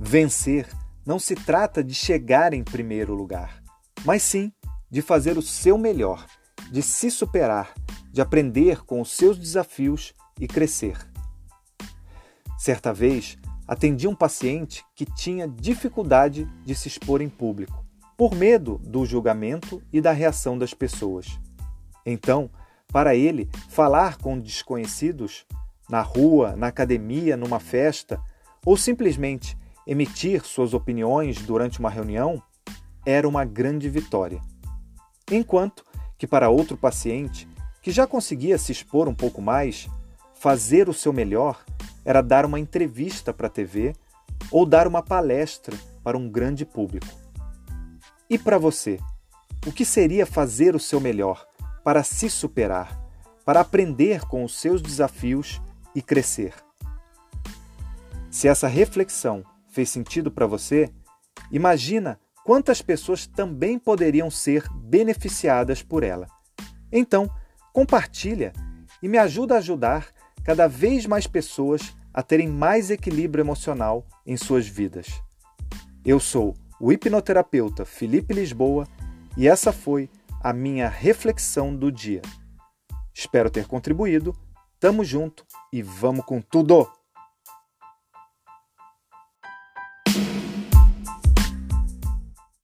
Vencer não se trata de chegar em primeiro lugar, mas sim de fazer o seu melhor, de se superar, de aprender com os seus desafios e crescer. Certa vez, atendi um paciente que tinha dificuldade de se expor em público, por medo do julgamento e da reação das pessoas. Então, para ele, falar com desconhecidos, na rua, na academia, numa festa, ou simplesmente emitir suas opiniões durante uma reunião era uma grande vitória. Enquanto que para outro paciente, que já conseguia se expor um pouco mais, fazer o seu melhor era dar uma entrevista para a TV ou dar uma palestra para um grande público. E para você, o que seria fazer o seu melhor para se superar, para aprender com os seus desafios e crescer? Se essa reflexão fez sentido para você, imagina quantas pessoas também poderiam ser beneficiadas por ela. Então, compartilha e me ajuda a ajudar cada vez mais pessoas a terem mais equilíbrio emocional em suas vidas. Eu sou o hipnoterapeuta Felipe Lisboa e essa foi a minha reflexão do dia. Espero ter contribuído. Tamo junto e vamos com tudo!